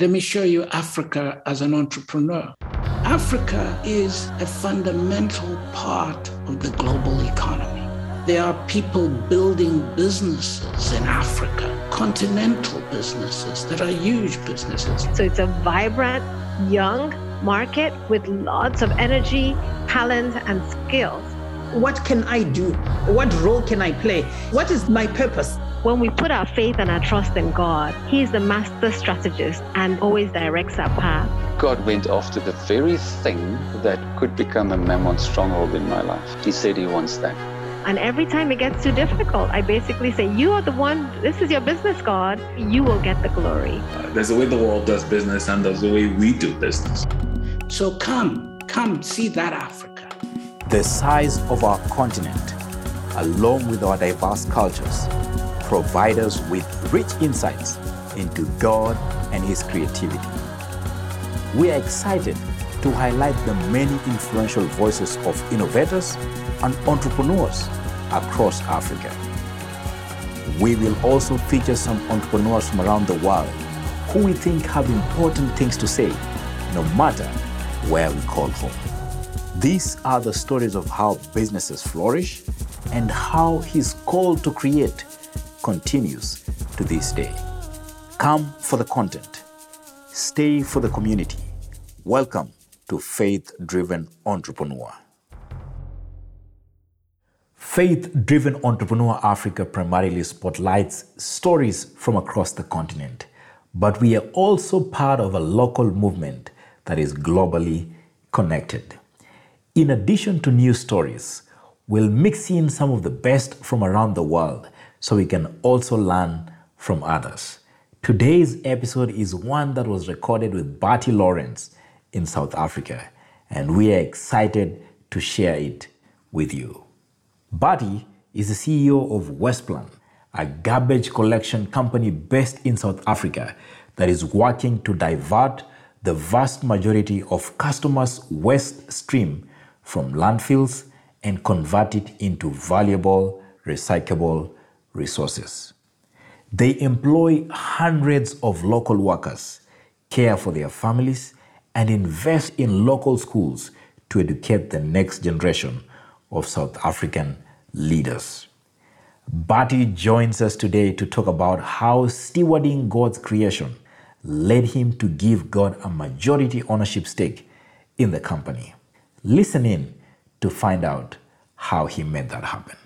Let me show you Africa as an entrepreneur. Africa is a fundamental part of the global economy. There are people building businesses in Africa, continental businesses that are huge businesses. So it's a vibrant, young market with lots of energy, talent, and skills. What can I do? What role can I play? What is my purpose? When we put our faith and our trust in God, He is the master strategist and always directs our path. God went after the very thing that could become a mammon stronghold in my life. He said He wants that. And every time it gets too difficult, I basically say, You are the one, this is your business, God. You will get the glory. There's a way the world does business, and there's a way we do business. So come, come see that Africa. The size of our continent, along with our diverse cultures, provide us with rich insights into God and His creativity. We are excited to highlight the many influential voices of innovators and entrepreneurs across Africa. We will also feature some entrepreneurs from around the world who we think have important things to say, no matter where we call home. These are the stories of how businesses flourish and how his call to create continues to this day. Come for the content, stay for the community. Welcome to Faith Driven Entrepreneur. Faith Driven Entrepreneur Africa primarily spotlights stories from across the continent, but we are also part of a local movement that is globally connected. In addition to news stories, we'll mix in some of the best from around the world so we can also learn from others. Today's episode is one that was recorded with Bertie Lourens in South Africa, and we are excited to share it with you. Bertie is the CEO of WastePlan, a garbage collection company based in South Africa that is working to divert the vast majority of customers' waste stream from landfills and convert it into valuable, recyclable resources. They employ hundreds of local workers, care for their families, and invest in local schools to educate the next generation of South African leaders. Bertie joins us today to talk about how stewarding God's creation led him to give God a majority ownership stake in the company. Listen in to find out how he made that happen.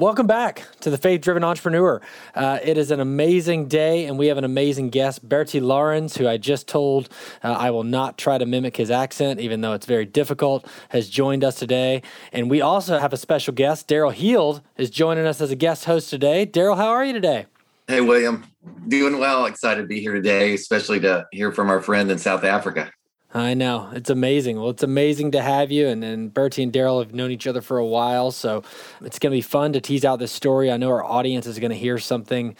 Welcome back to the Faith Driven Entrepreneur. Uh, it is an amazing day, and we have an amazing guest, Bertie Lourens, who I just told uh, I will not try to mimic his accent, even though it's very difficult, has joined us today. And we also have a special guest, Daryl Heald, is joining us as a guest host today. Daryl, how are you today? Hey, William. Doing well. Excited to be here today, especially to hear from our friend in South Africa. I know. It's amazing. Well, it's amazing to have you. And, and Bertie and Daryl have known each other for a while. So it's going to be fun to tease out this story. I know our audience is going to hear something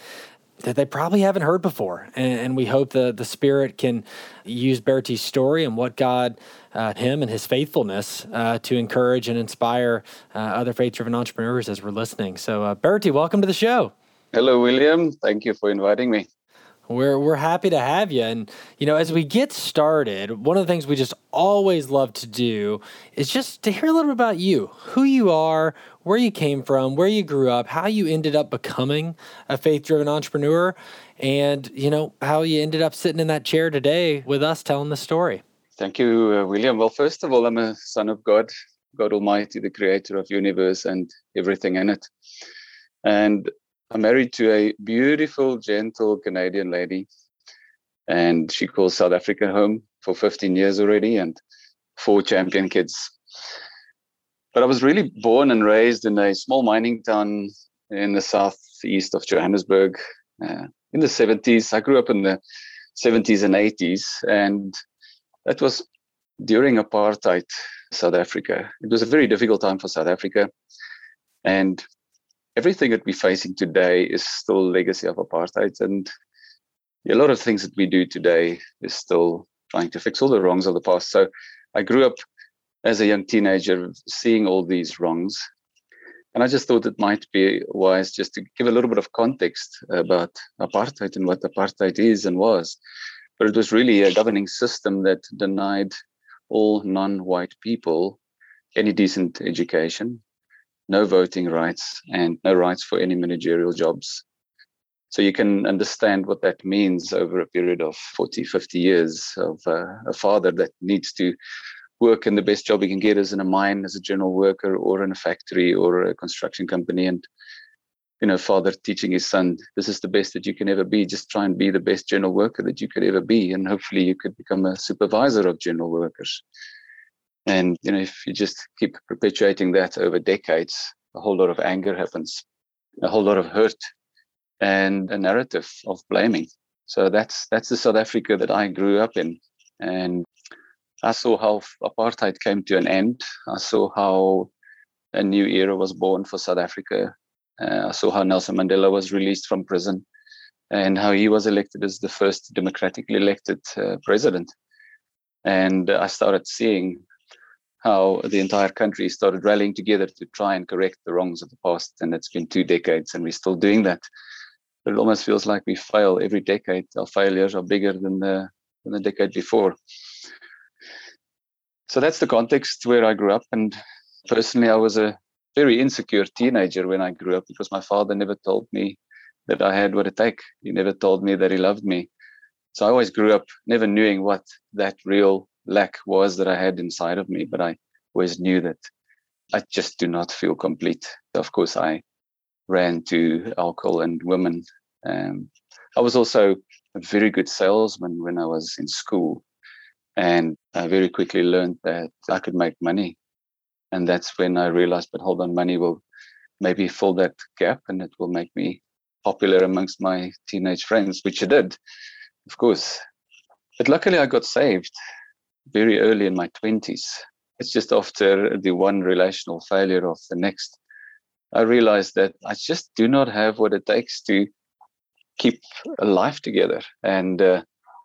that they probably haven't heard before. And, and we hope the, the Spirit can use Bertie's story and what God, uh, him and his faithfulness uh, to encourage and inspire uh, other faith driven entrepreneurs as we're listening. So, uh, Bertie, welcome to the show. Hello, William. Thank you for inviting me. We're we're happy to have you. And you know, as we get started, one of the things we just always love to do is just to hear a little bit about you, who you are, where you came from, where you grew up, how you ended up becoming a faith-driven entrepreneur, and you know, how you ended up sitting in that chair today with us telling the story. Thank you, uh, William. Well, first of all, I'm a son of God, God Almighty, the creator of universe and everything in it. And I'm married to a beautiful, gentle Canadian lady, and she calls South Africa home for 15 years already and four champion kids. But I was really born and raised in a small mining town in the southeast of Johannesburg uh, in the 70s. I grew up in the 70s and 80s, and that was during apartheid South Africa. It was a very difficult time for South Africa. And everything that we're facing today is still legacy of apartheid and a lot of things that we do today is still trying to fix all the wrongs of the past. So i grew up as a young teenager seeing all these wrongs and i just thought it might be wise just to give a little bit of context about apartheid and what apartheid is and was. But it was really a governing system that denied all non-white people any decent education, no voting rights, and no rights for any managerial jobs. So you can understand what that means over a period of 40, 50 years of uh, a father that needs to work in the best job he can get as in a mine, as a general worker, or in a factory or a construction company. And, you know, father teaching his son, this is the best that you can ever be. Just try and be the best general worker that you could ever be. And hopefully you could become a supervisor of general workers. And, you know, if you just keep perpetuating that over decades, a whole lot of anger happens, a whole lot of hurt and a narrative of blaming. So that's that's the South Africa that I grew up in. And I saw how apartheid came to an end. I saw how a new era was born for South Africa. Uh, I saw how Nelson Mandela was released from prison and how he was elected as the first democratically elected uh, president. And I started seeing how the entire country started rallying together to try and correct the wrongs of the past. And it's been two decades, and we're still doing that. But it almost feels like we fail every decade. Our failures are bigger than the, than the decade before so that's the context where I grew up. And personally, I was a very insecure teenager when I grew up because my father never told me that I had what it takes. He never told me that he loved me. So I always grew up never knowing what that real lack was that I had inside of me, but I always knew that I just do not feel complete. Of course, I ran to alcohol and women. Um, I was also a very good salesman when I was in school. And I very quickly learned that I could make money. And that's when I realized, but hold on, money will maybe fill that gap and it will make me popular amongst my teenage friends, which it did, of course. But luckily, I got saved very early in my 20s. It's just after the one relational failure of the next. I realized that I just do not have what it takes to keep a life together. And uh,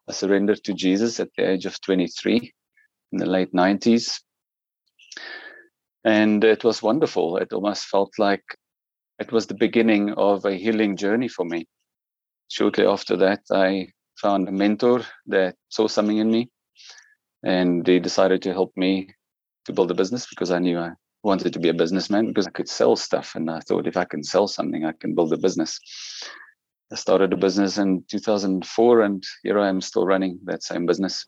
I surrendered to Jesus at the age of 23 in the late 90s. And it was wonderful. It almost felt like it was the beginning of a healing journey for me. Shortly after that, I found a mentor that saw something in me and they decided to help me to build a business because I knew I wanted to be a businessman because I could sell stuff. And I thought if I can sell something, I can build a business. I started a business in 2004, and here I am still running that same business.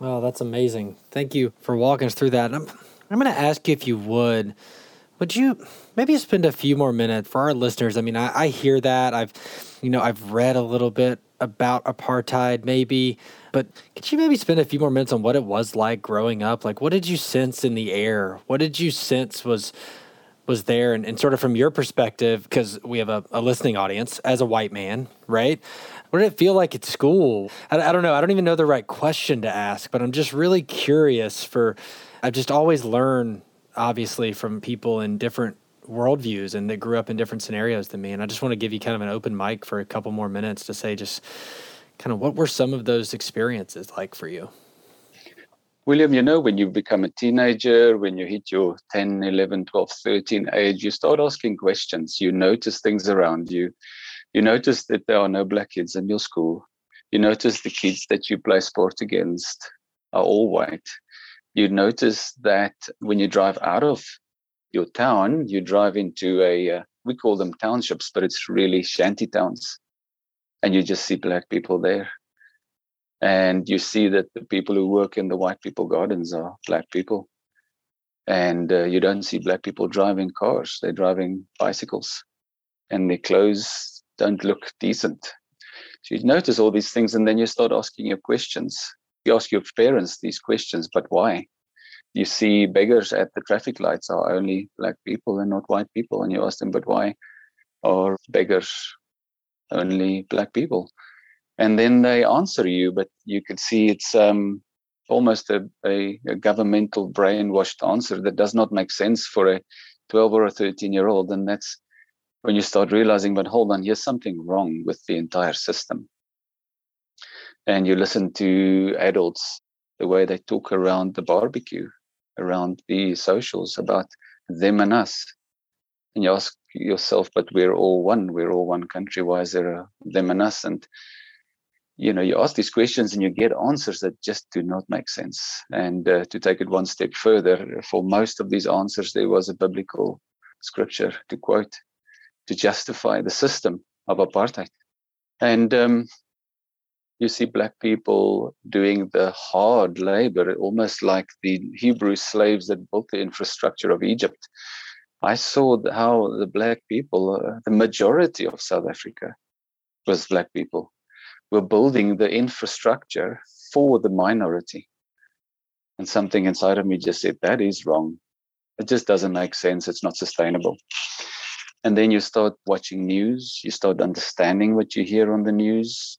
Well, that's amazing. Thank you for walking us through that. I'm, I'm going to ask you if you would. Would you maybe spend a few more minutes for our listeners? I mean, I, I hear that. I've, you know, I've read a little bit about apartheid, maybe, but could you maybe spend a few more minutes on what it was like growing up? Like, what did you sense in the air? What did you sense was was there? And, and sort of from your perspective because we have a, a, listening audience as a white man right? What did it feel like at school? I, I, don't know. I don't even know the right question to ask but i'm just really curious for i've just always learned obviously from people in different worldviews and that grew up in different scenarios than me and i just want to give you kind of an open mic for a couple more minutes to say just kind of what were some of those experiences like for you William, you know, when you become a teenager, when you hit your 10, 11, 12, 13 age, you start asking questions. You notice things around you. You notice that there are no black kids in your school. You notice the kids that you play sport against are all white. You notice that when you drive out of your town, you drive into a, uh, we call them townships, but it's really shanty towns. And you just see black people there. And you see that the people who work in the white people gardens are black people. And uh, you don't see black people driving cars. They're driving bicycles. And their clothes don't look decent. So you notice all these things and then you start asking your questions. You ask your parents these questions but why you see beggars at the traffic lights are only black people and not white people and you ask them but why are beggars only black people? And then they answer you but you can see it's um, almost a, a, a, governmental brainwashed answer that does not make sense for a 12 or a 13 year old and that's when you start realizing but hold on here's something wrong with the entire system. And you listen to adults the way they talk around the barbecue around the socials about them and us. And you ask yourself but we're all one we're all one country why is there a them and us? And you know you ask these questions and you get answers that just do not make sense. And uh, to take it one step further for most of these answers there was a biblical scripture to quote to justify the system of apartheid. And um, you see black people doing the hard labor almost like the hebrew slaves that built the infrastructure of egypt i saw how the black people uh, the majority of south africa was black people we're building the infrastructure for the minority. And something inside of me just said, that is wrong. It just doesn't make sense. It's not sustainable. And then you start watching news, you start understanding what you hear on the news,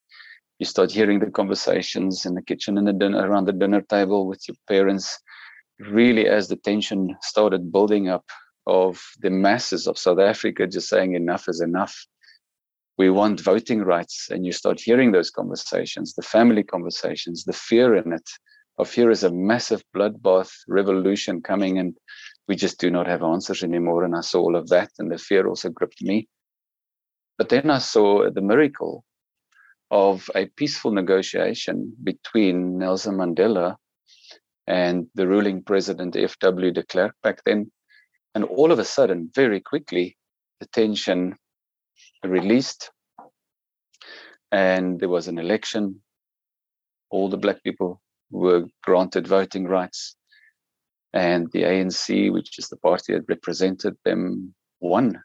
you start hearing the conversations in the kitchen and the dinner around the dinner table with your parents. Really, as the tension started building up of the masses of South Africa just saying enough is enough we want voting rights and you start hearing those conversations the family conversations the fear in it of here is a massive bloodbath revolution coming and we just do not have answers anymore and i saw all of that and the fear also gripped me but then i saw the miracle of a peaceful negotiation between nelson mandela and the ruling president fw de klerk back then and all of a sudden very quickly the tension released and there was an election. All the black people were granted voting rights, and the ANC, which is the party that represented them, won.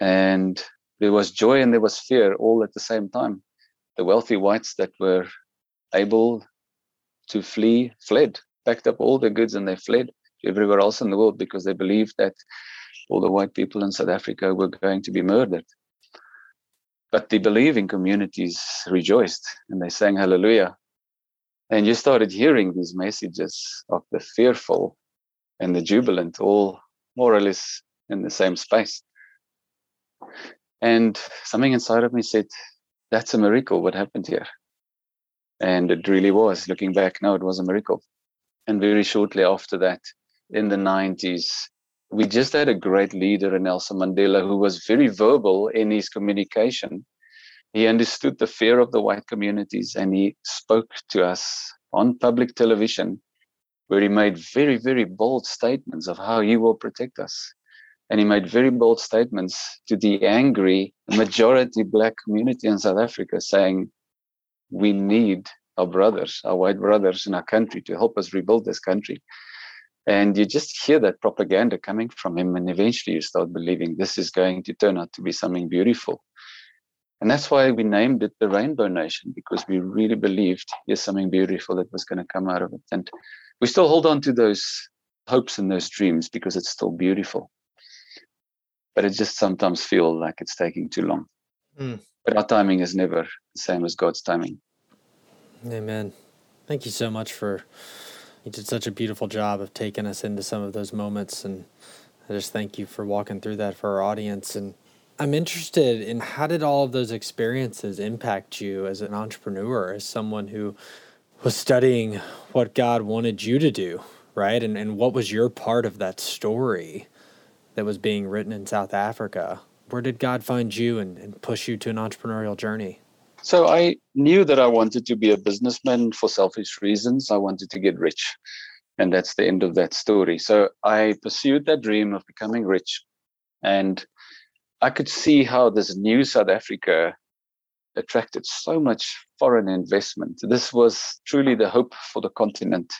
And there was joy and there was fear all at the same time. The wealthy whites that were able to flee fled, packed up all their goods and they fled to everywhere else in the world because they believed that all the white people in South Africa were going to be murdered. But the believing communities rejoiced and they sang hallelujah. And you started hearing these messages of the fearful and the jubilant all more or less in the same space. And something inside of me said, That's a miracle, what happened here. And it really was. Looking back now, it was a miracle. And very shortly after that, in the 90s, we just had a great leader in Nelson Mandela who was very verbal in his communication. He understood the fear of the white communities and he spoke to us on public television where he made very, very bold statements of how he will protect us. And he made very bold statements to the angry majority black community in South Africa saying, we need our brothers, our white brothers in our country to help us rebuild this country. And you just hear that propaganda coming from him, and eventually you start believing this is going to turn out to be something beautiful. And that's why we named it the Rainbow Nation, because we really believed there's something beautiful that was going to come out of it. And we still hold on to those hopes and those dreams because it's still beautiful. But it just sometimes feels like it's taking too long. Mm. But our timing is never the same as God's timing. Amen. Thank you so much for you did such a beautiful job of taking us into some of those moments and I just thank you for walking through that for our audience and I'm interested in how did all of those experiences impact you as an entrepreneur, as someone who was studying what God wanted you to do, right? And and what was your part of that story that was being written in South Africa? Where did God find you and, and push you to an entrepreneurial journey? So I knew that I wanted to be a businessman for selfish reasons. I wanted to get rich. And that's the end of that story. So I pursued that dream of becoming rich. And I could see how this new South Africa attracted so much foreign investment. This was truly the hope for the continent.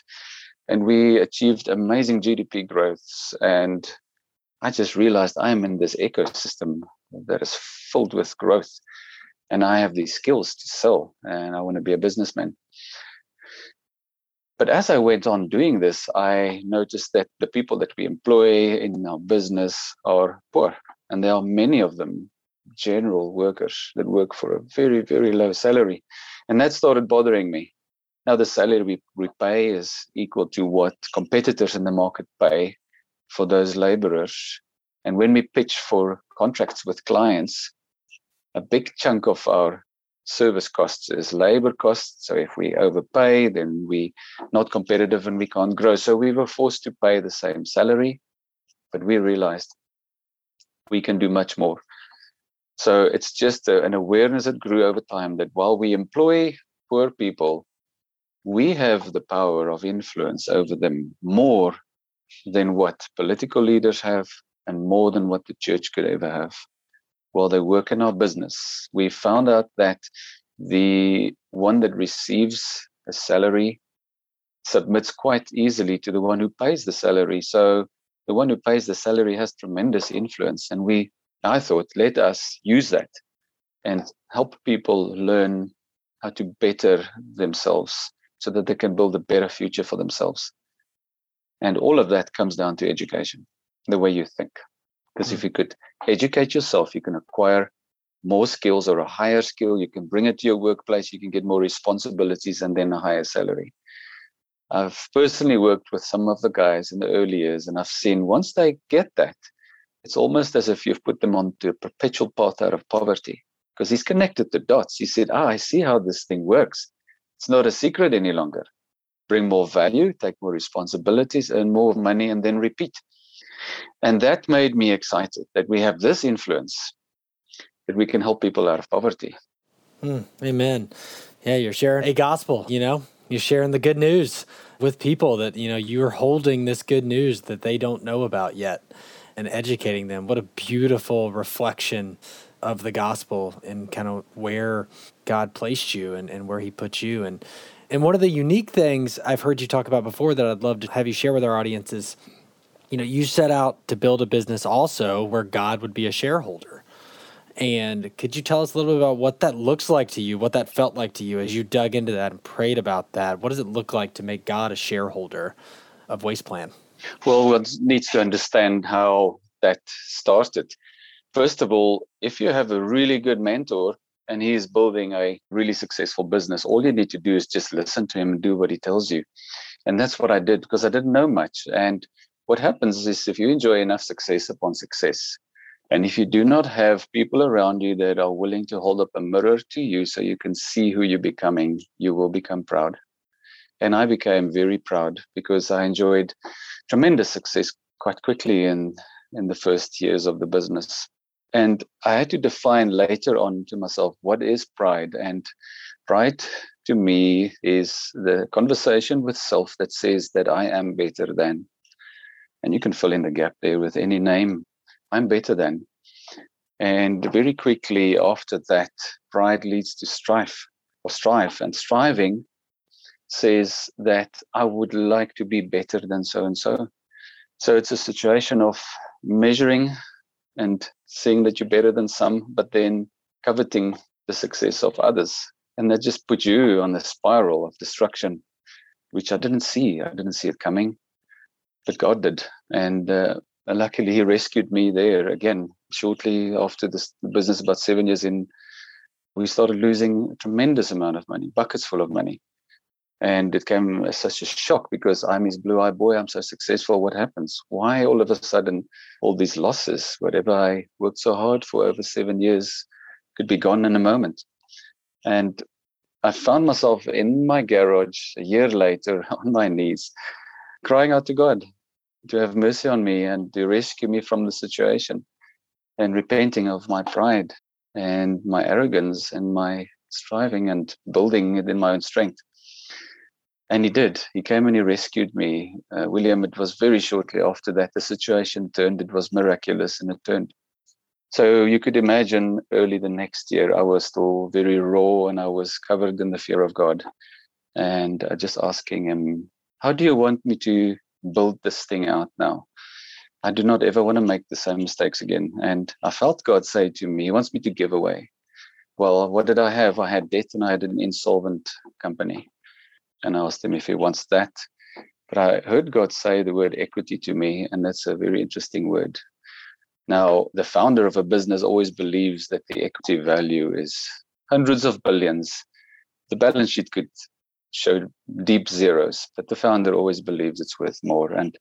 And we achieved amazing GDP growths. And I just realized I'm in this ecosystem that is filled with growth and I have these skills to sell and I want to be a businessman. But as I went on doing this, I noticed that the people that we employ in our business are poor. And there are many of them, general workers, that work for a very, very low salary. And that started bothering me. Now, the salary we, we pay is equal to what competitors in the market pay for those laborers. And when we pitch for contracts with clients, a big chunk of our service costs is labor costs. So if we overpay, then we're not competitive and we can't grow. So we were forced to pay the same salary, but we realized we can do much more. So it's just a, an awareness that grew over time that while we employ poor people, we have the power of influence over them more than what political leaders have and more than what the church could ever have while they work in our business. We found out that the one that receives a salary submits quite easily to the one who pays the salary. So the one who pays the salary has tremendous influence. And we, I thought, let us use that and help people learn how to better themselves so that they can build a better future for themselves. And all of that comes down to education, the way you think. Because if mm. you could educate yourself, you can acquire more skills or a higher skill. You can bring it to your workplace. You can get more responsibilities and then a higher salary. I've personally worked with some of the guys in the early years, and I've seen once they get that, it's almost as if you've put them onto a perpetual path out of poverty because he's connected the dots. He said, Ah, I see how this thing works. It's not a secret any longer. Bring more value, take more responsibilities, earn more money, and then repeat. And that made me excited that we have this influence that we can help people out of poverty. Mm, amen. Yeah, you're sharing a gospel, you know, you're sharing the good news with people that, you know, you're holding this good news that they don't know about yet and educating them. What a beautiful reflection of the gospel and kind of where God placed you and, and where he put you. And, and one of the unique things I've heard you talk about before that I'd love to have you share with our audience is, you know, you set out to build a business also where God would be a shareholder. And could you tell us a little bit about what that looks like to you, what that felt like to you as you dug into that and prayed about that? What does it look like to make God a shareholder of WastePlan? Well, one needs to understand how that started. First of all, if you have a really good mentor and he is building a really successful business, all you need to do is just listen to him and do what he tells you. And that's what I did because I didn't know much. And what happens is if you enjoy enough success upon success, and if you do not have people around you that are willing to hold up a mirror to you so you can see who you're becoming, you will become proud. And I became very proud because I enjoyed tremendous success quite quickly in, in the first years of the business. And I had to define later on to myself what is pride. And pride to me is the conversation with self that says that I am better than. And you can fill in the gap there with any name I'm better than. And very quickly after that, pride leads to strife or strife. And striving says that I would like to be better than so and so. So it's a situation of measuring and seeing that you're better than some, but then coveting the success of others. And that just put you on a spiral of destruction, which I didn't see. I didn't see it coming, but God did. And uh, luckily, he rescued me there again. Shortly after this business, about seven years in, we started losing a tremendous amount of money, buckets full of money. And it came as such a shock because I'm his blue eyed boy. I'm so successful. What happens? Why all of a sudden all these losses? Whatever I worked so hard for over seven years could be gone in a moment. And I found myself in my garage a year later on my knees, crying out to God to have mercy on me and to rescue me from the situation and repenting of my pride and my arrogance and my striving and building it in my own strength. And he did. He came and he rescued me. Uh, William, it was very shortly after that the situation turned. It was miraculous and it turned. So you could imagine early the next year, I was still very raw and I was covered in the fear of God. And uh, just asking him, How do you want me to build this thing out now. I do not ever want to make the same mistakes again. And I felt God say to me, He wants me to give away. Well, what did I have? I had debt and I had an insolvent company. And I asked him if he wants that. But I heard God say the word equity to me, and that's a very interesting word. Now, the founder of a business always believes that the equity value is hundreds of billions. The balance sheet could show deep zeros, but the founder always believes it's worth more. And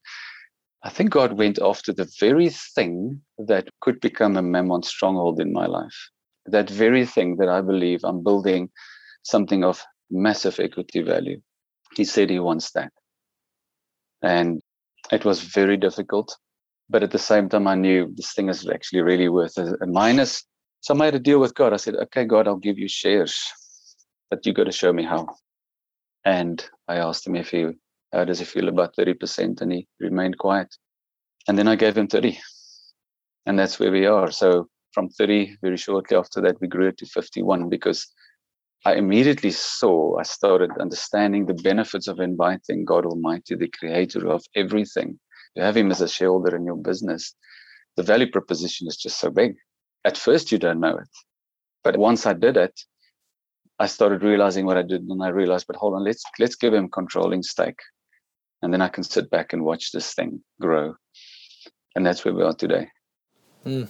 I think God went after the very thing that could become a Mammon stronghold in my life. That very thing that I believe I'm building something of massive equity value. He said he wants that. And it was very difficult. But at the same time, I knew this thing is actually really worth a, a minus So I made a deal with God. I said, okay, God, I'll give you shares, but you got to show me how. And I asked him if he, how does he feel about 30%? And he remained quiet. And then I gave him 30. And that's where we are. So from 30, very shortly after that, we grew it to 51 because I immediately saw, I started understanding the benefits of inviting God Almighty, the creator of everything. You have him as a shareholder in your business. The value proposition is just so big. At first, you don't know it. But once I did it, I started realizing what I did, and I realized, but hold on, let's let's give him controlling stake, and then I can sit back and watch this thing grow, and that's where we are today. Mm.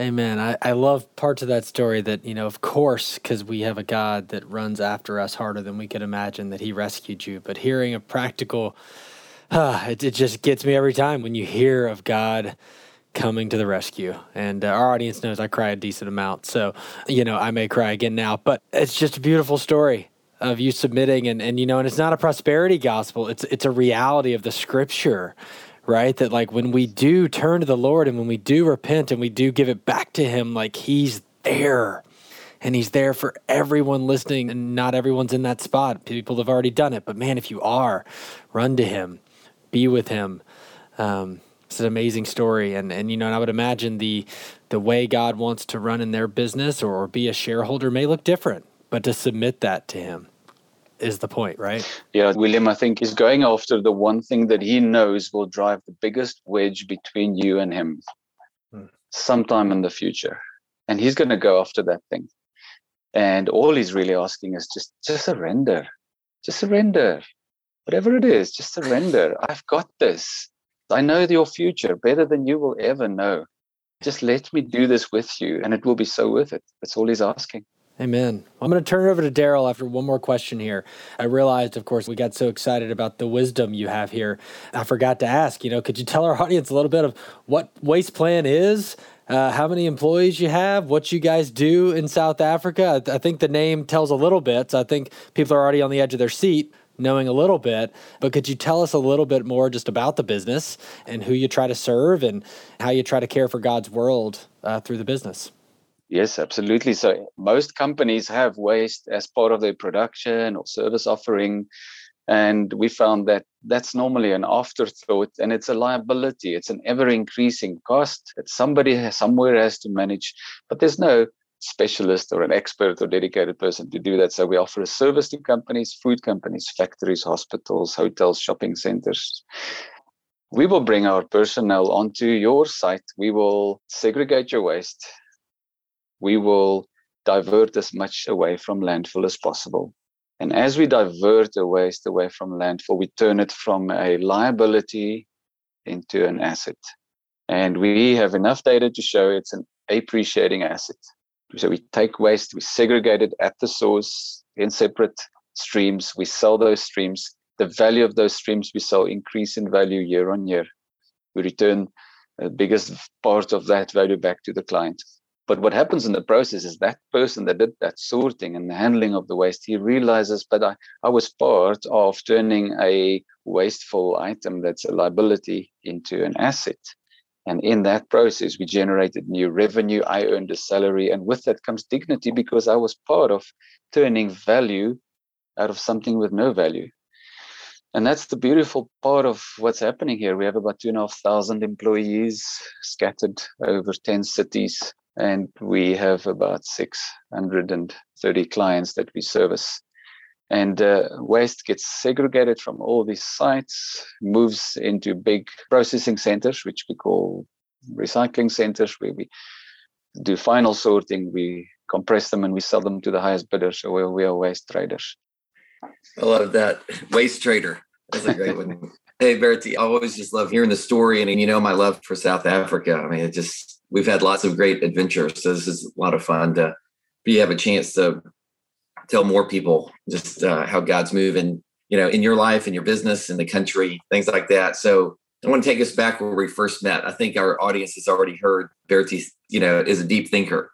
Amen. I, I love parts of that story that, you know, of course, because we have a God that runs after us harder than we could imagine, that He rescued you. But hearing a practical, uh, it, it just gets me every time when you hear of God coming to the rescue. And uh, our audience knows I cry a decent amount. So, you know, I may cry again now, but it's just a beautiful story of you submitting and, and you know, and it's not a prosperity gospel. It's it's a reality of the scripture right? That like when we do turn to the Lord and when we do repent and we do give it back to Him, like He's there. And he's there for everyone listening, and not everyone's in that spot. People have already done it, but man, if you are, run to him, be with him. Um, it's an amazing story, and and you know, and I would imagine the the way God wants to run in their business or be a shareholder may look different, but to submit that to Him is the point, right? Yeah, William, I think is going after the one thing that he knows will drive the biggest wedge between you and him hmm. sometime in the future. And he's going to go after that thing. And all he's really asking is just just surrender. Just surrender. Whatever it is, just surrender. I've got this. I know your future better than you will ever know. Just let me do this with you, and it will be so worth it. That's all he's asking. Amen. I'm going to turn it over to Daryl after one more question here. I realized, of course, we got so excited about the wisdom you have here. I forgot to ask, you know, could you tell our audience a little bit of what WastePlan is, uh, how many employees you have, what you guys do in South Africa? I, I think the name tells a little bit. So I think people are already on the edge of their seat knowing a little bit. But could you tell us a little bit more just about the business and who you try to serve and how you try to care for God's world uh, through the business? Yes, absolutely. So most companies have waste as part of their production or service offering. And we found that that's normally an afterthought and it's a liability. It's an ever increasing cost that somebody has, somewhere has to manage. But there's no specialist or an expert or dedicated person to do that. So we offer a service to companies, food companies, factories, hospitals, hotels, shopping centers. We will bring our personnel onto your site. We will segregate your waste we will divert as much away from landfill as possible. And as we divert the waste away from landfill, we turn it from a liability into an asset. And we have enough data to show it's an appreciating asset. So we take waste, we segregate it at the source in separate streams. We sell those streams. The value of those streams we sell increase in value year on year. We return the biggest part of that value back to the client. But what happens in the process is that person that did that sorting and the handling of the waste, he realizes, but I, I was part of turning a wasteful item that's a liability into an asset. And in that process, we generated new revenue. I earned a salary. And with that comes dignity because I was part of turning value out of something with no value. And that's the beautiful part of what's happening here. We have about two and a half thousand employees scattered over 10 cities and we have about 630 clients that we service. And uh, waste gets segregated from all these sites, moves into big processing centers, which we call recycling centers, where we do final sorting, we compress them, and we sell them to the highest bidder. So we, we are waste traders. I love that. Waste trader. That's a great one. Hey, Bertie, I always just love hearing the story. And, you know, my love for South Africa. I mean, it just, we've had lots of great adventures. So this is a lot of fun to be have a chance to tell more people just uh, how God's moving, you know, in your life, in your business, in the country, things like that. So I want to take us back where we first met. I think our audience has already heard Bertie, you know, is a deep thinker.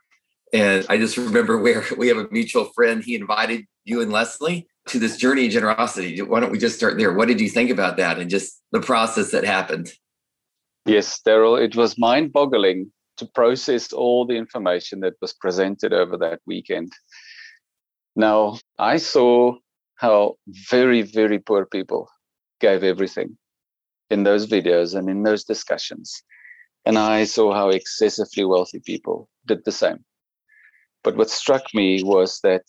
And I just remember where we have a mutual friend. He invited you and Leslie to this journey of generosity. Why don't we just start there? What did you think about that and just the process that happened? Yes, Daryl, it was mind boggling to process all the information that was presented over that weekend. Now, I saw how very, very poor people gave everything in those videos and in those discussions. And I saw how excessively wealthy people did the same. But what struck me was that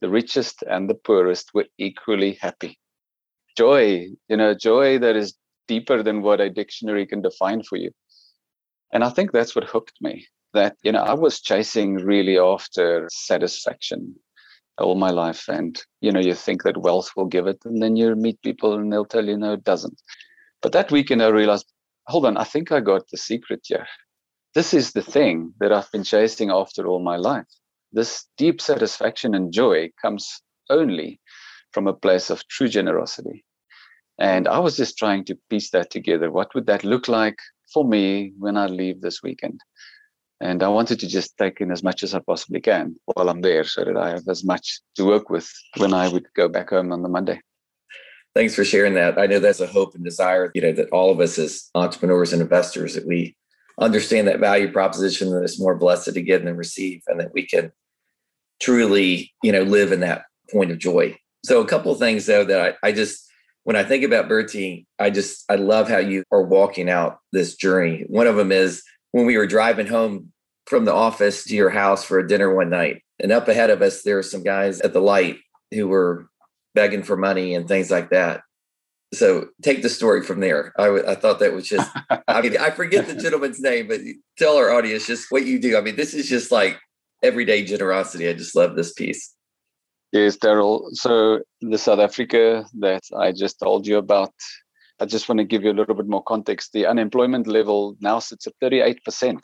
the richest and the poorest were equally happy. Joy, you know, joy that is deeper than what a dictionary can define for you. And I think that's what hooked me. That, you know, I was chasing really after satisfaction all my life. And, you know, you think that wealth will give it, and then you meet people and they'll tell you, no, it doesn't. But that weekend, I realized, hold on, I think I got the secret here. This is the thing that I've been chasing after all my life. This deep satisfaction and joy comes only from a place of true generosity. And I was just trying to piece that together. What would that look like for me when I leave this weekend? And I wanted to just take in as much as I possibly can while I'm there so that I have as much to work with when I would go back home on the Monday. Thanks for sharing that. I know that's a hope and desire, you know, that all of us as entrepreneurs and investors that we understand that value proposition that it's more blessed to give than receive and that we can truly, you know, live in that point of joy. So a couple of things though that I, I just when I think about Bertie, I just I love how you are walking out this journey. One of them is when we were driving home from the office to your house for a dinner one night. And up ahead of us, there were some guys at the light who were begging for money and things like that. So take the story from there. I, I thought that was just, I mean, I forget the gentleman's name, but tell our audience just what you do. I mean, this is just like everyday generosity. I just love this piece. Yes, Daryl. So the South Africa that I just told you about, I just want to give you a little bit more context. The unemployment level now sits at 38%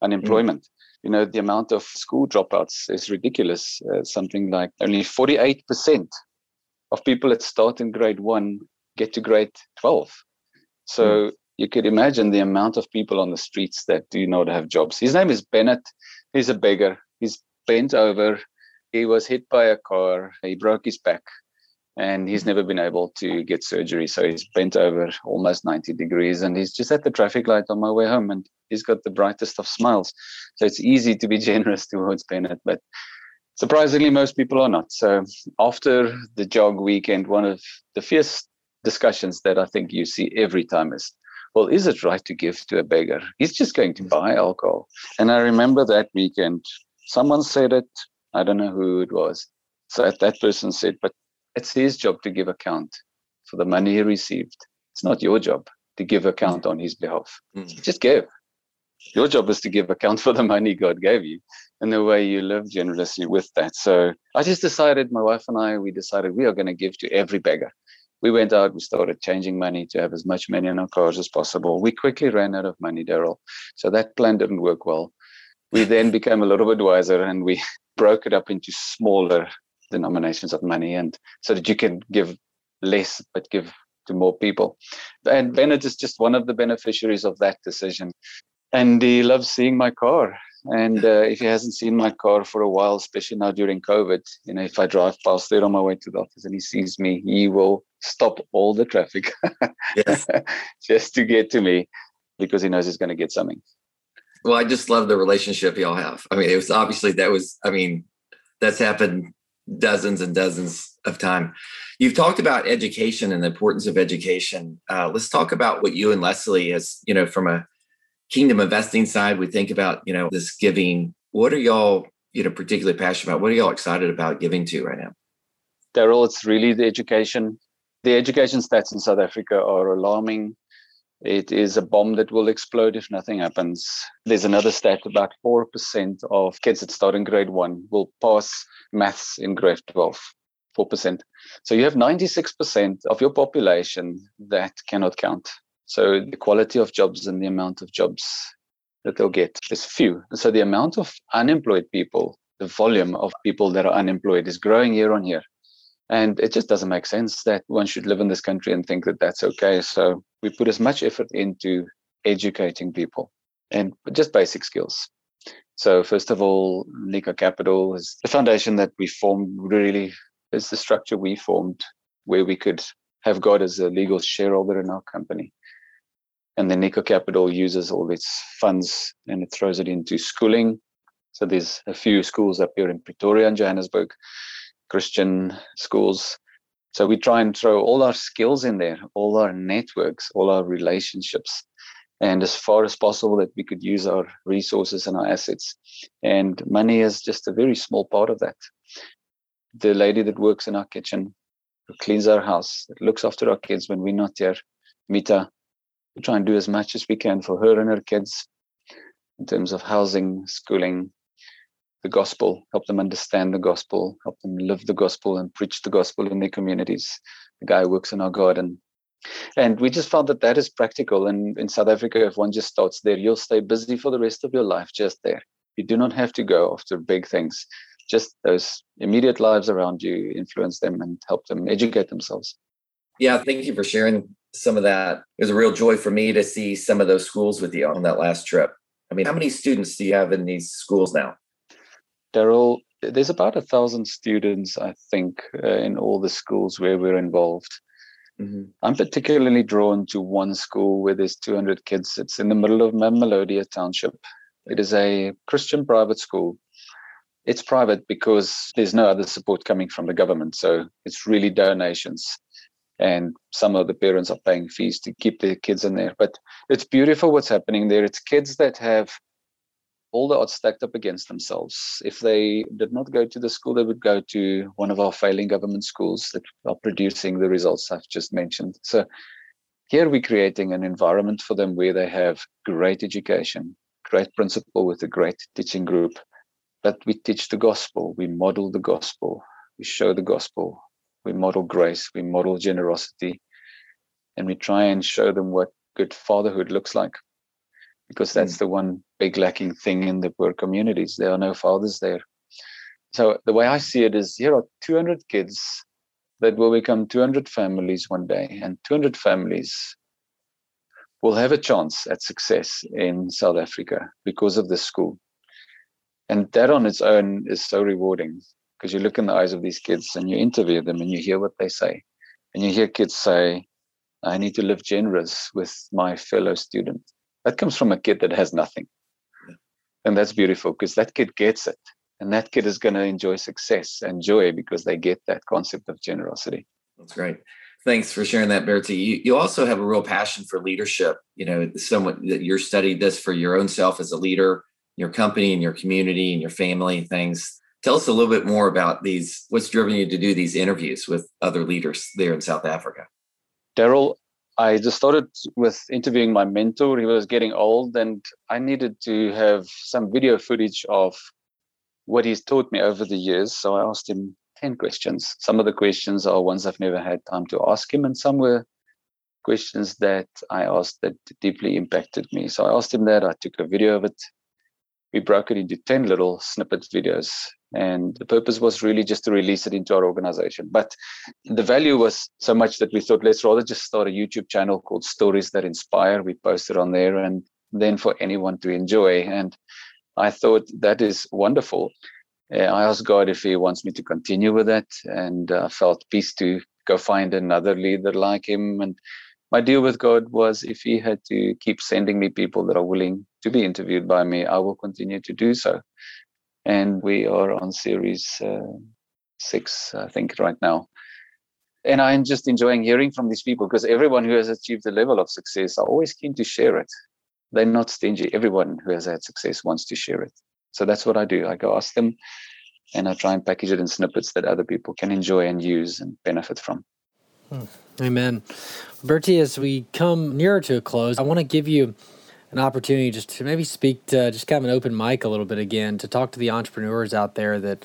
unemployment. Mm. You know, the amount of school dropouts is ridiculous. Uh, something like only 48% of people that start in grade one get to grade 12. So mm. you could imagine the amount of people on the streets that do not have jobs. His name is Bennett. He's a beggar. He's bent over. He was hit by a car. He broke his back and he's never been able to get surgery. So he's bent over almost 90 degrees and he's just at the traffic light on my way home and he's got the brightest of smiles. So it's easy to be generous towards Bennett, but surprisingly, most people are not. So after the jog weekend, one of the fierce discussions that I think you see every time is, well, is it right to give to a beggar? He's just going to buy alcohol. And I remember that weekend, someone said it, I don't know who it was. So that person said, but it's his job to give account for the money he received. It's not your job to give account on his behalf. Mm. Just give. Your job is to give account for the money God gave you and the way you live generously with that. So I just decided, my wife and I, we decided we are going to give to every beggar. We went out, we started changing money to have as much money in our cars as possible. We quickly ran out of money, Daryl. So that plan didn't work well. We then became a little bit wiser and we broke it up into smaller denominations of money and so that you can give less but give to more people. And Bennett is just one of the beneficiaries of that decision. And he loves seeing my car. And uh, if he hasn't seen my car for a while, especially now during COVID, you know, if I drive past there on my way to the office and he sees me, he will stop all the traffic yes. just to get to me because he knows he's going to get something. Well, I just love the relationship y'all have. I mean, it was obviously that was, I mean, that's happened dozens and dozens of time. You've talked about education and the importance of education. Uh, let's talk about what you and Leslie, as you know, from a kingdom investing side, we think about you know this giving. What are y'all you know particularly passionate about? What are y'all excited about giving to right now? Daryl, it's really the education. The education stats in South Africa are alarming. It is a bomb that will explode if nothing happens. There's another stat about 4% of kids that start in grade one will pass maths in grade 12. 4%. So you have 96% of your population that cannot count. So the quality of jobs and the amount of jobs that they'll get is few. So the amount of unemployed people, the volume of people that are unemployed is growing year on year. And it just doesn't make sense that one should live in this country and think that that's okay. So we put as much effort into educating people and just basic skills. So first of all, Nika Capital is the foundation that we formed really is the structure we formed where we could have God as a legal shareholder in our company. And then Nico Capital uses all its funds and it throws it into schooling. So there's a few schools up here in Pretoria and Johannesburg, Christian schools. So we try and throw all our skills in there, all our networks, all our relationships, and as far as possible that we could use our resources and our assets. And money is just a very small part of that. The lady that works in our kitchen, who cleans our house, looks after our kids when we're not here, Mita, we try and do as much as we can for her and her kids in terms of housing, schooling, the gospel, help them understand the gospel, help them live the gospel and preach the gospel in their communities. The guy works in our garden. And we just found that that is practical. And in South Africa, if one just starts there, you'll stay busy for the rest of your life just there. You do not have to go after big things. Just those immediate lives around you, influence them and help them educate themselves. Yeah, thank you for sharing some of that. It was a real joy for me to see some of those schools with you on that last trip. I mean, how many students do you have in these schools now? Daryl, there's about a thousand students, I think, uh, in all the schools where we're involved. Mm-hmm. I'm particularly drawn to one school where there's 200 kids. It's in the middle of Mamelodi Township. It is a Christian private school. It's private because there's no other support coming from the government. So it's really donations and some of the parents are paying fees to keep their kids in there. But it's beautiful what's happening there. It's kids that have all the odds stacked up against themselves. If they did not go to the school, they would go to one of our failing government schools that are producing the results I've just mentioned. So here we're creating an environment for them where they have great education, great principal with a great teaching group. But we teach the gospel, we model the gospel, we show the gospel, we model grace, we model generosity, and we try and show them what good fatherhood looks like. Because that's mm. the one big lacking thing in the poor communities. There are no fathers there. So the way I see it is here are 200 kids that will become 200 families one day, and 200 families will have a chance at success in South Africa because of this school. And that on its own is so rewarding because you look in the eyes of these kids and you interview them and you hear what they say. And you hear kids say, I need to live generous with my fellow student. That comes from a kid that has nothing. And that's beautiful because that kid gets it. And that kid is going to enjoy success and joy because they get that concept of generosity. That's great. Thanks for sharing that, Bertie. You, you also have a real passion for leadership. You know, someone that you're studied this for your own self as a leader, your company and your community and your family, and things Tell us a little bit more about these. What's driven you to do these interviews with other leaders there in South Africa? Daryl, I just started with interviewing my mentor. He was getting old, and I needed to have some video footage of what he's taught me over the years. So I asked him 10 questions. Some of the questions are ones I've never had time to ask him, and some were questions that I asked that deeply impacted me. So I asked him that. I took a video of it. We broke it into 10 little snippet videos and the purpose was really just to release it into our organization. But the value was so much that we thought let's rather just start a youtube channel called stories that inspire. We posted on there and then for anyone to enjoy. And i thought that is wonderful. Uh, i asked god if he wants me to continue with that and uh, felt peace to go find another leader like him. And my deal with god was if he had to keep sending me people that are willing to be interviewed by me i will continue to do so and we are on series uh, six, I think, right now. And I'm just enjoying hearing from these people because everyone who has achieved a level of success are always keen to share it. They're not stingy. Everyone who has had success wants to share it. So that's what I do. I go ask them and I try and package it in snippets that other people can enjoy and use and benefit from. Hmm. Amen. Bertie, as we come nearer to a close, I want to give you an opportunity just to maybe speak to just kind of an open mic a little bit again to talk to the entrepreneurs out there that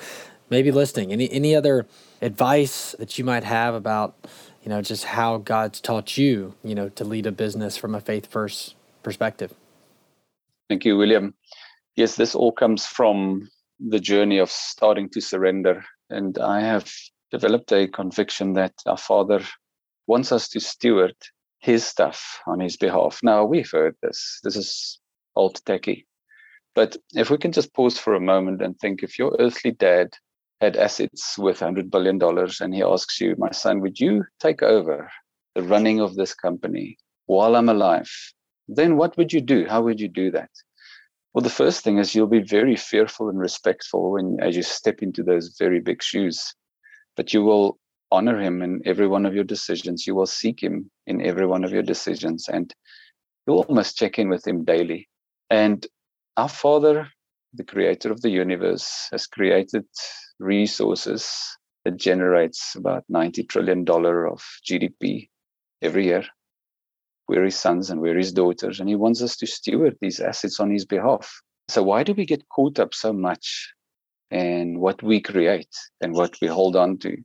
may be listening. Any any other advice that you might have about you know just how God's taught you you know to lead a business from a faith first perspective. Thank you, William. Yes, this all comes from the journey of starting to surrender, and I have developed a conviction that our Father wants us to steward his stuff on his behalf. Now, we've heard this. This is old techie. But if we can just pause for a moment and think if your earthly dad had assets worth $100 billion and he asks you, my son, would you take over the running of this company while I'm alive then what would you do? How would you do that? Well, the first thing is you'll be very fearful and respectful when as you step into those very big shoes. But you will honor him in every one of your decisions. You will seek him in every one of your decisions. And you almost check in with him daily. And our Father, the creator of the universe, has created resources that generates about $90 trillion of GDP every year. We're his sons and we're his daughters, and he wants us to steward these assets on his behalf. So, why do we get caught up so much in what we create and what we hold on to?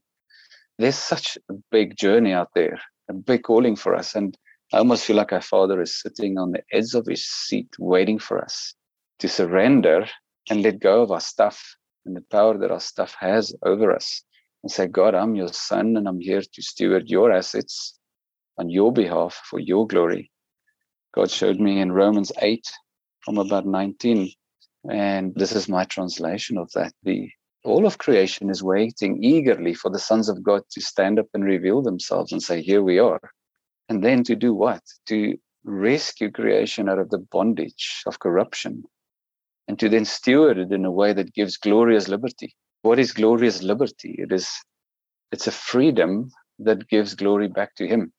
There's such a big journey out there, a big calling for us. And I almost feel like our Father is sitting on the edge of his seat, waiting for us to surrender and let go of our stuff and the power that our stuff has over us and say, God, I'm your son and I'm here to steward your assets on your behalf for your glory. God showed me in Romans 8 from about 19, and this is my translation of that. The all of creation is waiting eagerly for the sons of God to stand up and reveal themselves and say, Here we are. And then to do what? To rescue creation out of the bondage of corruption and to then steward it in a way that gives glorious liberty. What is glorious liberty? It is it's a freedom that gives glory back to him.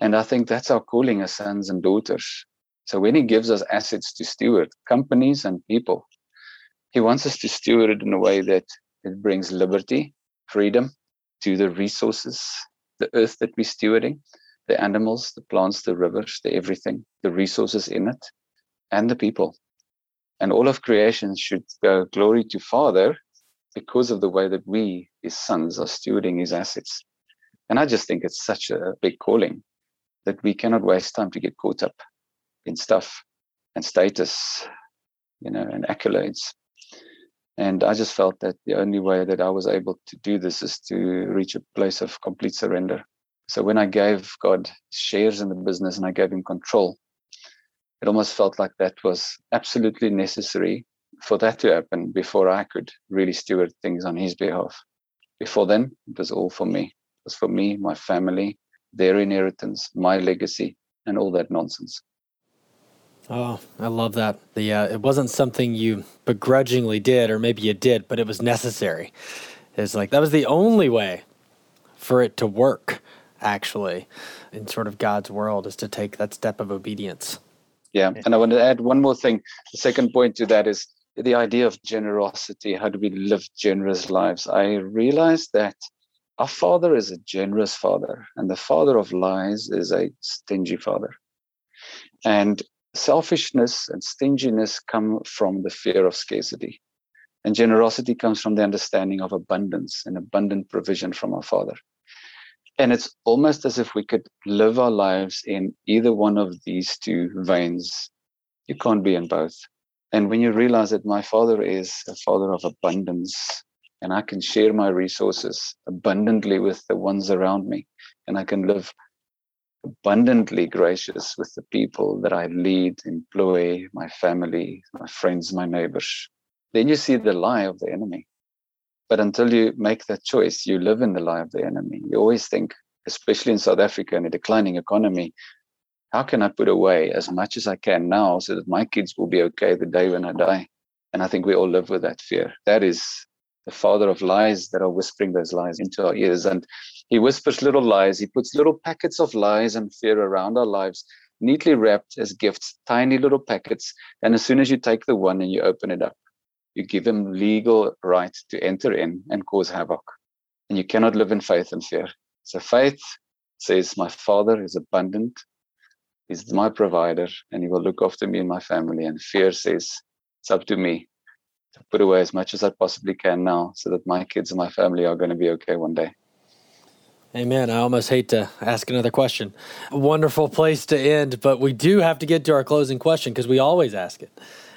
And I think that's our calling as sons and daughters. So when he gives us assets to steward, companies and people, he wants us to steward it in a way that it brings liberty, freedom to the resources, the earth that we're stewarding, the animals, the plants, the rivers, the everything, the resources in it, and the people. And all of creation should go glory to Father because of the way that we, his sons, are stewarding his assets. And I just think it's such a big calling that we cannot waste time to get caught up in stuff and status, you know, and accolades. And I just felt that the only way that I was able to do this is to reach a place of complete surrender. So when I gave God shares in the business and I gave him control, it almost felt like that was absolutely necessary for that to happen before I could really steward things on his behalf. Before then, it was all for me. It was for me, my family, their inheritance, my legacy, and all that nonsense. Oh, I love that. The uh, it wasn't something you begrudgingly did, or maybe you did, but it was necessary. It's like that was the only way for it to work, actually, in sort of God's world, is to take that step of obedience. Yeah, and I want to add one more thing. The second point to that is the idea of generosity. How do we live generous lives? I realized that our father is a generous father, and the father of lies is a stingy father. And selfishness and stinginess come from the fear of scarcity. And generosity comes from the understanding of abundance and abundant provision from our Father. And it's almost as if we could live our lives in either one of these two veins. You can't be in both. And when you realize that my Father is a Father of abundance, and I can share my resources abundantly with the ones around me, and I can live abundantly gracious with the people that I lead, employ, my family, my friends, my neighbors. Then you see the lie of the enemy. But until you make that choice, you live in the lie of the enemy. You always think, especially in South Africa in a declining economy, how can I put away as much as I can now so that my kids will be okay the day when I die? And I think we all live with that fear. That is the father of lies that are whispering those lies into our ears. And he whispers little lies. He puts little packets of lies and fear around our lives, neatly wrapped as gifts, tiny little packets. And as soon as you take the one and you open it up, you give him legal right to enter in and cause havoc. And you cannot live in faith and fear. So faith says, My father is abundant. He's my provider, and he will look after me and my family. And fear says, It's up to me to put away as much as I possibly can now so that my kids and my family are going to be okay one day. Amen. I almost hate to ask another question. A wonderful place to end, but we do have to get to our closing question because we always ask it.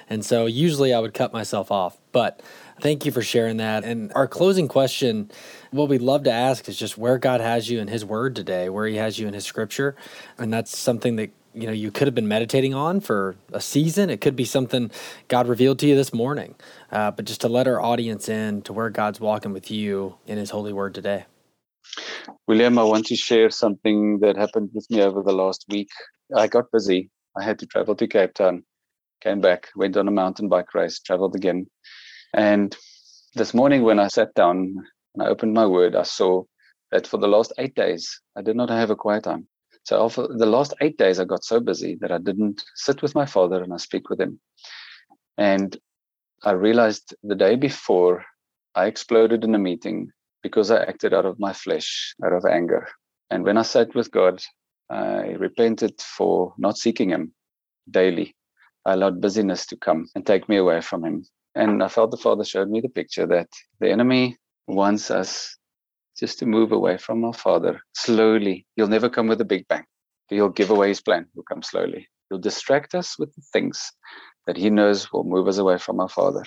And so usually I would cut myself off, but thank you for sharing that. And our closing question, what we'd love to ask is just where God has you in His Word today, where He has you in His Scripture. And that's something that you know you could have been meditating on for a season it could be something god revealed to you this morning uh, but just to let our audience in to where god's walking with you in his holy word today william i want to share something that happened with me over the last week I got busy. I had to travel to Cape Town, came back, went on a mountain bike race, traveled again. And this morning, when I sat down and I opened my word, I saw that for the last eight days, I did not have a quiet time. So for the last eight days, I got so busy that I didn't sit with my father and I speak with him. And I realized the day before I exploded in a meeting because I acted out of my flesh, out of anger. And when I sat with God, I repented for not seeking Him daily. I allowed busyness to come and take me away from Him. And I felt the Father showed me the picture that the enemy wants us just to move away from our Father slowly. He'll never come with a big bang. He'll give away his plan. He'll come slowly. He'll distract us with the things that he knows will move us away from our Father.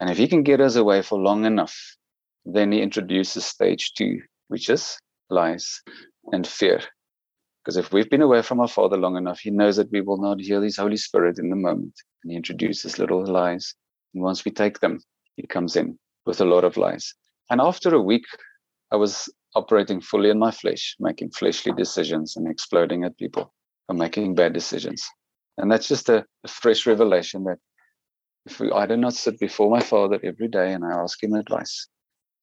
And if he can get us away for long enough, then he introduces stage two, which is lies and fear. Because if we've been away from our Father long enough, he knows that we will not hear his Holy Spirit in the moment. And he introduces little lies. And once we take them, he comes in with a lot of lies. And after a week, I was operating fully in my flesh, making fleshly decisions and exploding at people or making bad decisions. And that's just a, a fresh revelation that if we, I do not sit before my Father every day and I ask him advice,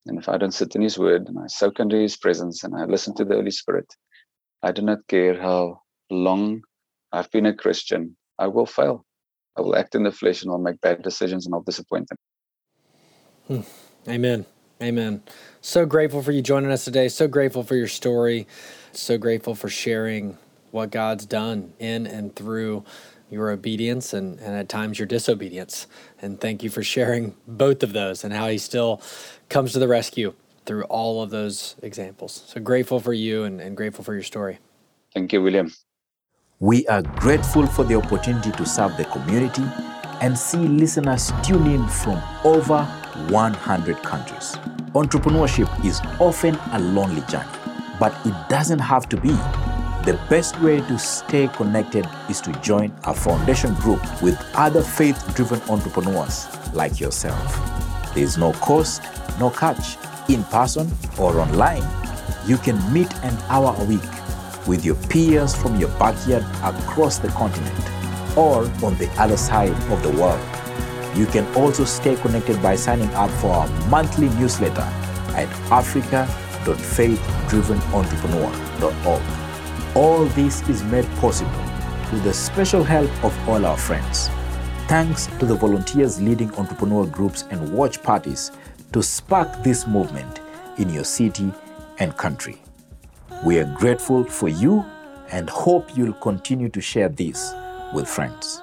and if I don't sit in his word and I soak under his presence and I listen to the Holy Spirit, I do not care how long I've been a Christian, I will fail. I will act in the flesh and I'll make bad decisions and I'll disappoint them. Hmm. Amen. Amen. So grateful for you joining us today. So grateful for your story. So grateful for sharing what God's done in and through your obedience and, and at times your disobedience. And thank you for sharing both of those and how He still comes to the rescue through all of those examples. So grateful for you and, and grateful for your story. Thank you, William. We are grateful for the opportunity to serve the community and see listeners tune in from over 100 countries. Entrepreneurship is often a lonely journey, but it doesn't have to be. The best way to stay connected is to join a foundation group with other faith driven entrepreneurs like yourself. There is no cost, no catch, in person or online. You can meet an hour a week with your peers from your backyard across the continent or on the other side of the world. You can also stay connected by signing up for our monthly newsletter at africa.faithdrivenentrepreneur.org. All this is made possible with the special help of all our friends. Thanks to the volunteers leading entrepreneur groups and watch parties to spark this movement in your city and country. We are grateful for you and hope you'll continue to share this with friends.